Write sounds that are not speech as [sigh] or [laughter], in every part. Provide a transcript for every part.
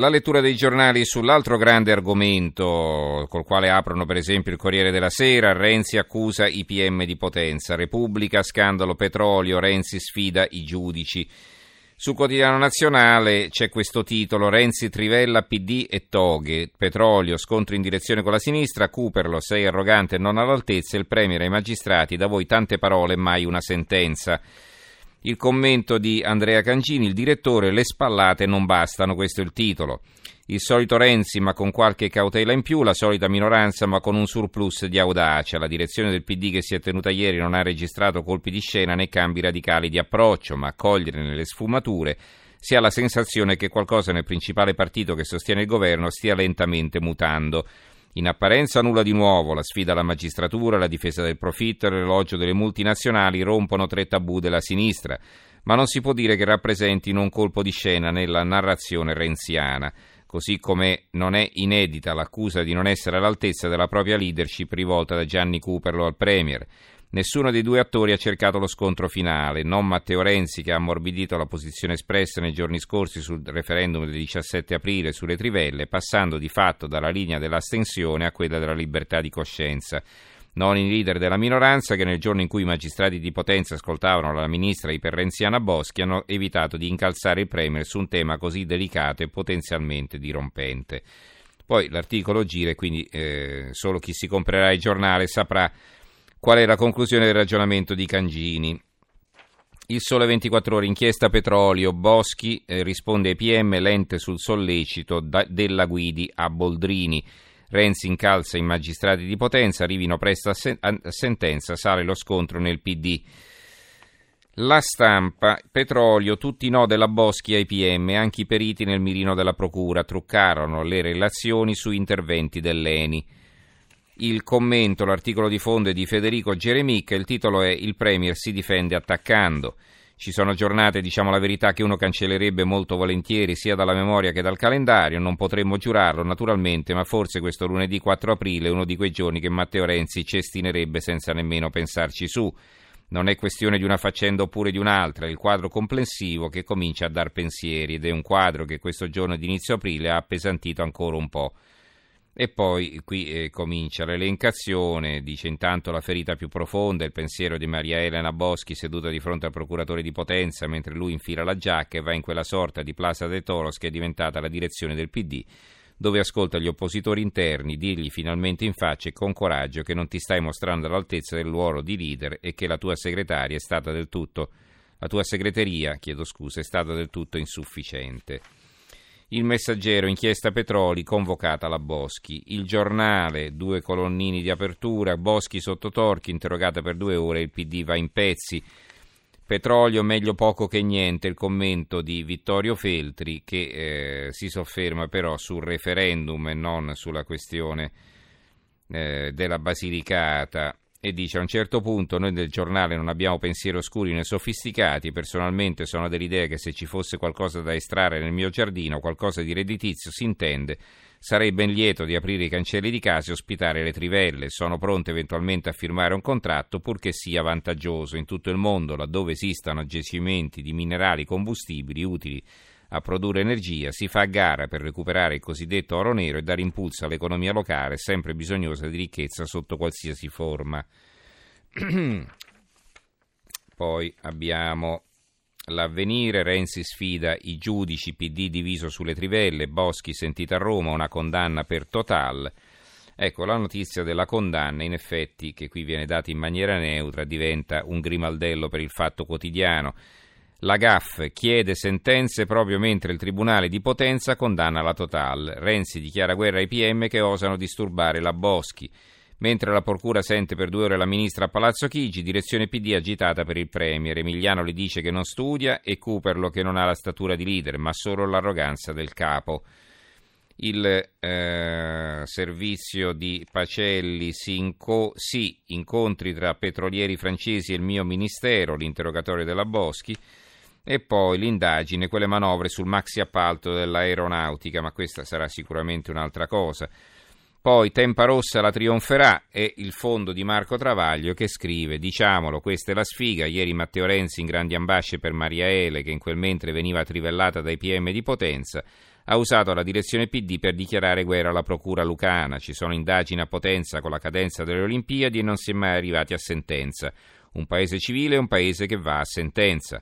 La lettura dei giornali sull'altro grande argomento col quale aprono per esempio il Corriere della Sera, Renzi accusa i PM di potenza, Repubblica, scandalo petrolio, Renzi sfida i giudici. Sul quotidiano nazionale c'è questo titolo, Renzi trivella PD e toghe, petrolio, scontro in direzione con la sinistra, Cooperlo, sei arrogante e non all'altezza, il Premier ai magistrati, da voi tante parole, mai una sentenza. Il commento di Andrea Cancini, il direttore, le spallate non bastano, questo è il titolo. Il solito Renzi ma con qualche cautela in più, la solita minoranza ma con un surplus di audacia. La direzione del PD che si è tenuta ieri non ha registrato colpi di scena né cambi radicali di approccio, ma a cogliere nelle sfumature si ha la sensazione che qualcosa nel principale partito che sostiene il governo stia lentamente mutando. In apparenza nulla di nuovo, la sfida alla magistratura, la difesa del profitto e l'elogio delle multinazionali rompono tre tabù della sinistra, ma non si può dire che rappresentino un colpo di scena nella narrazione renziana, così come non è inedita l'accusa di non essere all'altezza della propria leadership rivolta da Gianni Cooperlo al Premier. Nessuno dei due attori ha cercato lo scontro finale, non Matteo Renzi che ha ammorbidito la posizione espressa nei giorni scorsi sul referendum del 17 aprile sulle trivelle, passando di fatto dalla linea dell'astensione a quella della libertà di coscienza. Non i leader della minoranza che nel giorno in cui i magistrati di Potenza ascoltavano la ministra iperrenziana Boschi hanno evitato di incalzare il Premier su un tema così delicato e potenzialmente dirompente. Poi l'articolo gira e quindi eh, solo chi si comprerà il giornale saprà Qual è la conclusione del ragionamento di Cangini? Il Sole 24 Ore, inchiesta petrolio, Boschi eh, risponde ai PM, lente sul sollecito da, della Guidi a Boldrini. Renzi incalza i magistrati di Potenza, arrivino presto a, sen- a sentenza, sale lo scontro nel PD. La stampa, petrolio, tutti no della Boschi ai PM, anche i periti nel mirino della Procura truccarono le relazioni su interventi dell'ENI il commento, l'articolo di fondo è di Federico Geremic, il titolo è Il Premier si difende attaccando. Ci sono giornate, diciamo la verità, che uno cancellerebbe molto volentieri sia dalla memoria che dal calendario, non potremmo giurarlo naturalmente, ma forse questo lunedì 4 aprile è uno di quei giorni che Matteo Renzi cestinerebbe senza nemmeno pensarci su. Non è questione di una faccenda oppure di un'altra, è il quadro complessivo che comincia a dar pensieri ed è un quadro che questo giorno di inizio aprile ha appesantito ancora un po'. E poi qui eh, comincia l'elencazione, dice intanto la ferita più profonda, il pensiero di Maria Elena Boschi seduta di fronte al procuratore di Potenza mentre lui infila la giacca e va in quella sorta di Plaza de Toros che è diventata la direzione del PD, dove ascolta gli oppositori interni dirgli finalmente in faccia e con coraggio che non ti stai mostrando all'altezza del ruolo di leader e che la tua segretaria è stata del tutto, la tua segreteria, chiedo scusa, è stata del tutto insufficiente. Il messaggero, inchiesta Petroli, convocata la Boschi. Il giornale, due colonnini di apertura, Boschi sotto torchi, interrogata per due ore, il PD va in pezzi. Petrolio meglio poco che niente, il commento di Vittorio Feltri che eh, si sofferma però sul referendum e non sulla questione eh, della Basilicata e dice a un certo punto noi del giornale non abbiamo pensieri oscuri né sofisticati, personalmente sono dell'idea che se ci fosse qualcosa da estrarre nel mio giardino, qualcosa di redditizio, si intende, sarei ben lieto di aprire i cancelli di casa e ospitare le trivelle, sono pronto eventualmente a firmare un contratto purché sia vantaggioso in tutto il mondo laddove esistano giacimenti di minerali combustibili utili a produrre energia, si fa gara per recuperare il cosiddetto oro nero e dare impulso all'economia locale, sempre bisognosa di ricchezza sotto qualsiasi forma. [clears throat] Poi abbiamo l'avvenire, Renzi sfida i giudici, PD diviso sulle trivelle, Boschi sentita a Roma, una condanna per Total. Ecco, la notizia della condanna, in effetti, che qui viene data in maniera neutra, diventa un grimaldello per il fatto quotidiano. La GAF chiede sentenze proprio mentre il Tribunale di Potenza condanna la Total. Renzi dichiara guerra ai PM che osano disturbare la Boschi. Mentre la Procura sente per due ore la ministra a Palazzo Chigi, direzione PD agitata per il Premier. Emiliano le dice che non studia e Cooperlo che non ha la statura di leader, ma solo l'arroganza del capo. Il eh, servizio di Pacelli si, inco- si incontri tra petrolieri francesi e il mio ministero, l'interrogatorio della Boschi. E poi l'indagine, quelle manovre sul maxi appalto dell'aeronautica, ma questa sarà sicuramente un'altra cosa. Poi Tempa Rossa la trionferà e il fondo di Marco Travaglio che scrive, diciamolo, questa è la sfiga, ieri Matteo Renzi in grandi ambasce per Maria Ele che in quel mentre veniva trivellata dai PM di Potenza, ha usato la direzione PD per dichiarare guerra alla procura lucana. Ci sono indagini a potenza con la cadenza delle Olimpiadi e non si è mai arrivati a sentenza. Un paese civile è un paese che va a sentenza.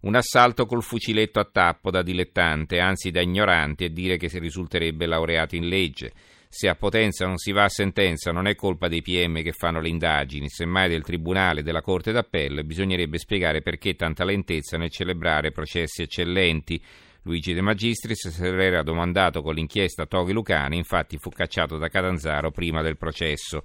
Un assalto col fuciletto a tappo da dilettante, anzi da ignorante, e dire che si risulterebbe laureato in legge. Se a Potenza non si va a sentenza non è colpa dei PM che fanno le indagini, semmai del Tribunale della Corte d'Appello, e bisognerebbe spiegare perché tanta lentezza nel celebrare processi eccellenti. Luigi De Magistris se l'era domandato con l'inchiesta Toghi Lucani, infatti fu cacciato da Catanzaro prima del processo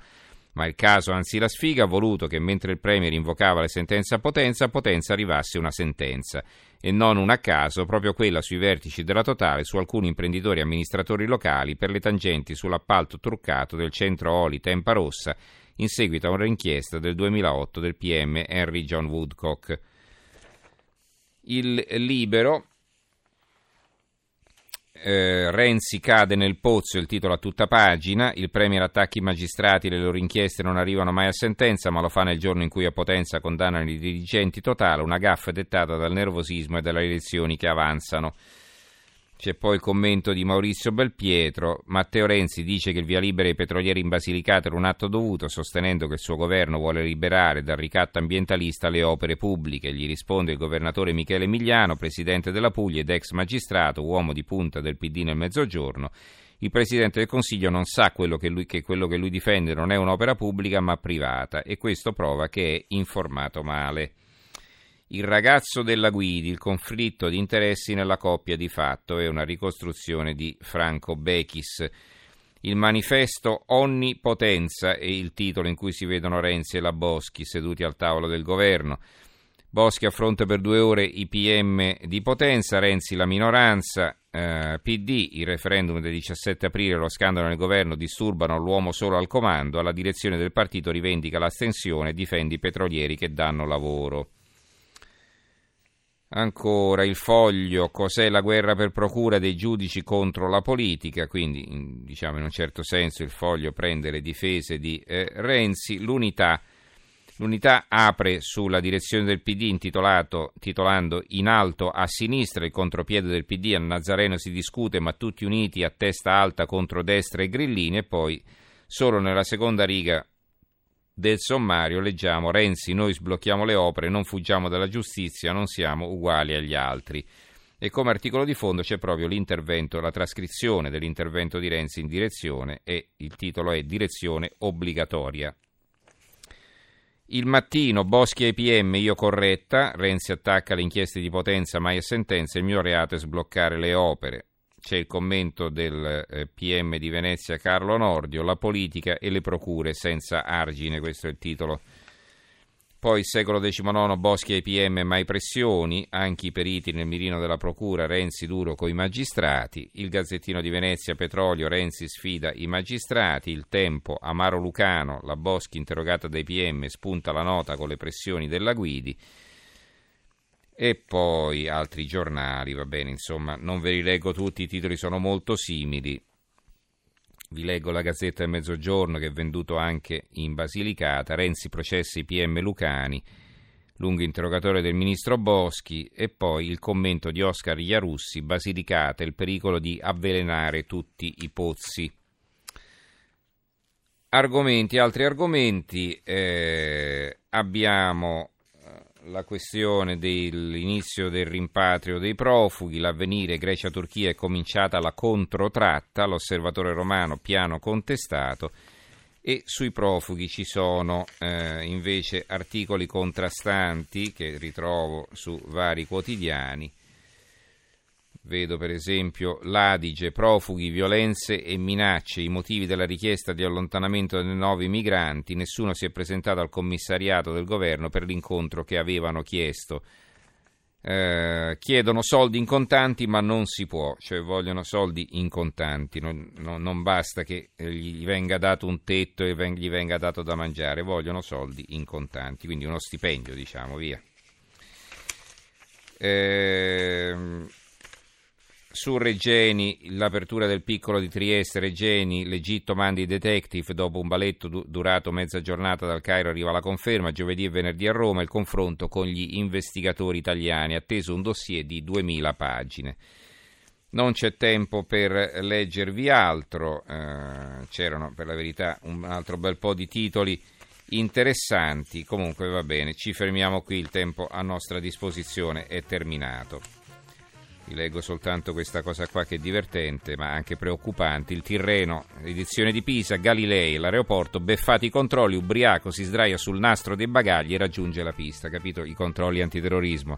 ma il caso, anzi la sfiga, ha voluto che mentre il Premier invocava le sentenze a Potenza, a Potenza arrivasse una sentenza, e non una a caso, proprio quella sui vertici della Totale su alcuni imprenditori e amministratori locali per le tangenti sull'appalto truccato del centro Oli Tempa Rossa in seguito a un'inchiesta del 2008 del PM Henry John Woodcock. Il libero eh, Renzi cade nel pozzo, il titolo a tutta pagina, il Premier attacca i magistrati, le loro inchieste non arrivano mai a sentenza, ma lo fa nel giorno in cui a Potenza condannano i dirigenti totale, una gaffa dettata dal nervosismo e dalle elezioni che avanzano. C'è poi il commento di Maurizio Belpietro. Matteo Renzi dice che il via libera ai petrolieri in Basilicata era un atto dovuto, sostenendo che il suo governo vuole liberare dal ricatto ambientalista le opere pubbliche. Gli risponde il governatore Michele Migliano, presidente della Puglia ed ex magistrato, uomo di punta del PD nel Mezzogiorno. Il Presidente del Consiglio non sa quello che, lui, che quello che lui difende non è un'opera pubblica ma privata e questo prova che è informato male. Il ragazzo della Guidi, il conflitto di interessi nella coppia di fatto è una ricostruzione di Franco Bechis. Il manifesto Onnipotenza è il titolo in cui si vedono Renzi e la Boschi seduti al tavolo del governo. Boschi affronta per due ore i PM di Potenza, Renzi la minoranza, eh, PD, il referendum del 17 aprile, lo scandalo nel governo disturbano l'uomo solo al comando, alla direzione del partito rivendica l'astensione e difende i petrolieri che danno lavoro. Ancora il foglio, cos'è la guerra per procura dei giudici contro la politica, quindi in, diciamo in un certo senso il foglio prende le difese di eh, Renzi, l'unità, l'unità apre sulla direzione del PD titolando In alto a sinistra il contropiede del PD, a Nazareno si discute ma tutti uniti a testa alta contro destra e grillini e poi solo nella seconda riga del sommario leggiamo Renzi, noi sblocchiamo le opere, non fuggiamo dalla giustizia, non siamo uguali agli altri. E come articolo di fondo c'è proprio l'intervento, la trascrizione dell'intervento di Renzi in direzione e il titolo è Direzione obbligatoria. Il mattino, Boschi ai PM, io corretta, Renzi attacca le inchieste di potenza, mai a sentenza, il mio reato è sbloccare le opere c'è il commento del eh, PM di Venezia Carlo Nordio, la politica e le procure senza argine, questo è il titolo. Poi secolo XIX, Boschi ai PM, mai pressioni, anche i periti nel mirino della procura, Renzi duro coi magistrati, il Gazzettino di Venezia, Petrolio, Renzi sfida i magistrati, il Tempo, Amaro Lucano, la Boschi interrogata dai PM, spunta la nota con le pressioni della Guidi, e poi altri giornali, va bene, insomma, non ve li leggo tutti, i titoli sono molto simili. Vi leggo la Gazzetta del Mezzogiorno che è venduto anche in Basilicata, Renzi processi PM Lucani, lungo interrogatorio del ministro Boschi e poi il commento di Oscar Iarussi, Basilicata, il pericolo di avvelenare tutti i pozzi. Argomenti, altri argomenti, eh, abbiamo la questione dell'inizio del rimpatrio dei profughi, l'avvenire Grecia-Turchia è cominciata la controtratta, l'osservatore romano piano contestato e sui profughi ci sono eh, invece articoli contrastanti che ritrovo su vari quotidiani Vedo per esempio l'Adige, profughi, violenze e minacce, i motivi della richiesta di allontanamento dei nuovi migranti. Nessuno si è presentato al commissariato del governo per l'incontro che avevano chiesto. Eh, chiedono soldi in contanti, ma non si può, cioè vogliono soldi in contanti. Non, non, non basta che gli venga dato un tetto e gli venga dato da mangiare, vogliono soldi in contanti, quindi uno stipendio, diciamo, via. Eh, su Regeni, l'apertura del piccolo di Trieste, Regeni, l'Egitto manda i detective, dopo un baletto du- durato mezza giornata dal Cairo arriva la conferma, giovedì e venerdì a Roma il confronto con gli investigatori italiani, atteso un dossier di 2000 pagine. Non c'è tempo per leggervi altro, eh, c'erano per la verità un altro bel po' di titoli interessanti, comunque va bene, ci fermiamo qui, il tempo a nostra disposizione è terminato. Vi leggo soltanto questa cosa qua che è divertente ma anche preoccupante. Il Tirreno, edizione di Pisa, Galilei, l'aeroporto, beffati i controlli, ubriaco si sdraia sul nastro dei bagagli e raggiunge la pista, capito? I controlli antiterrorismo.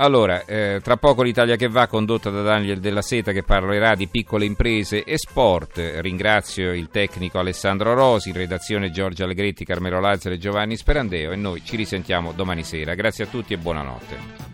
Allora, eh, tra poco l'Italia che va, condotta da Daniel Della Seta che parlerà di piccole imprese e sport. Ringrazio il tecnico Alessandro Rosi, in redazione Giorgio Allegretti, Carmelo Lazzaro e Giovanni Sperandeo e noi ci risentiamo domani sera. Grazie a tutti e buonanotte.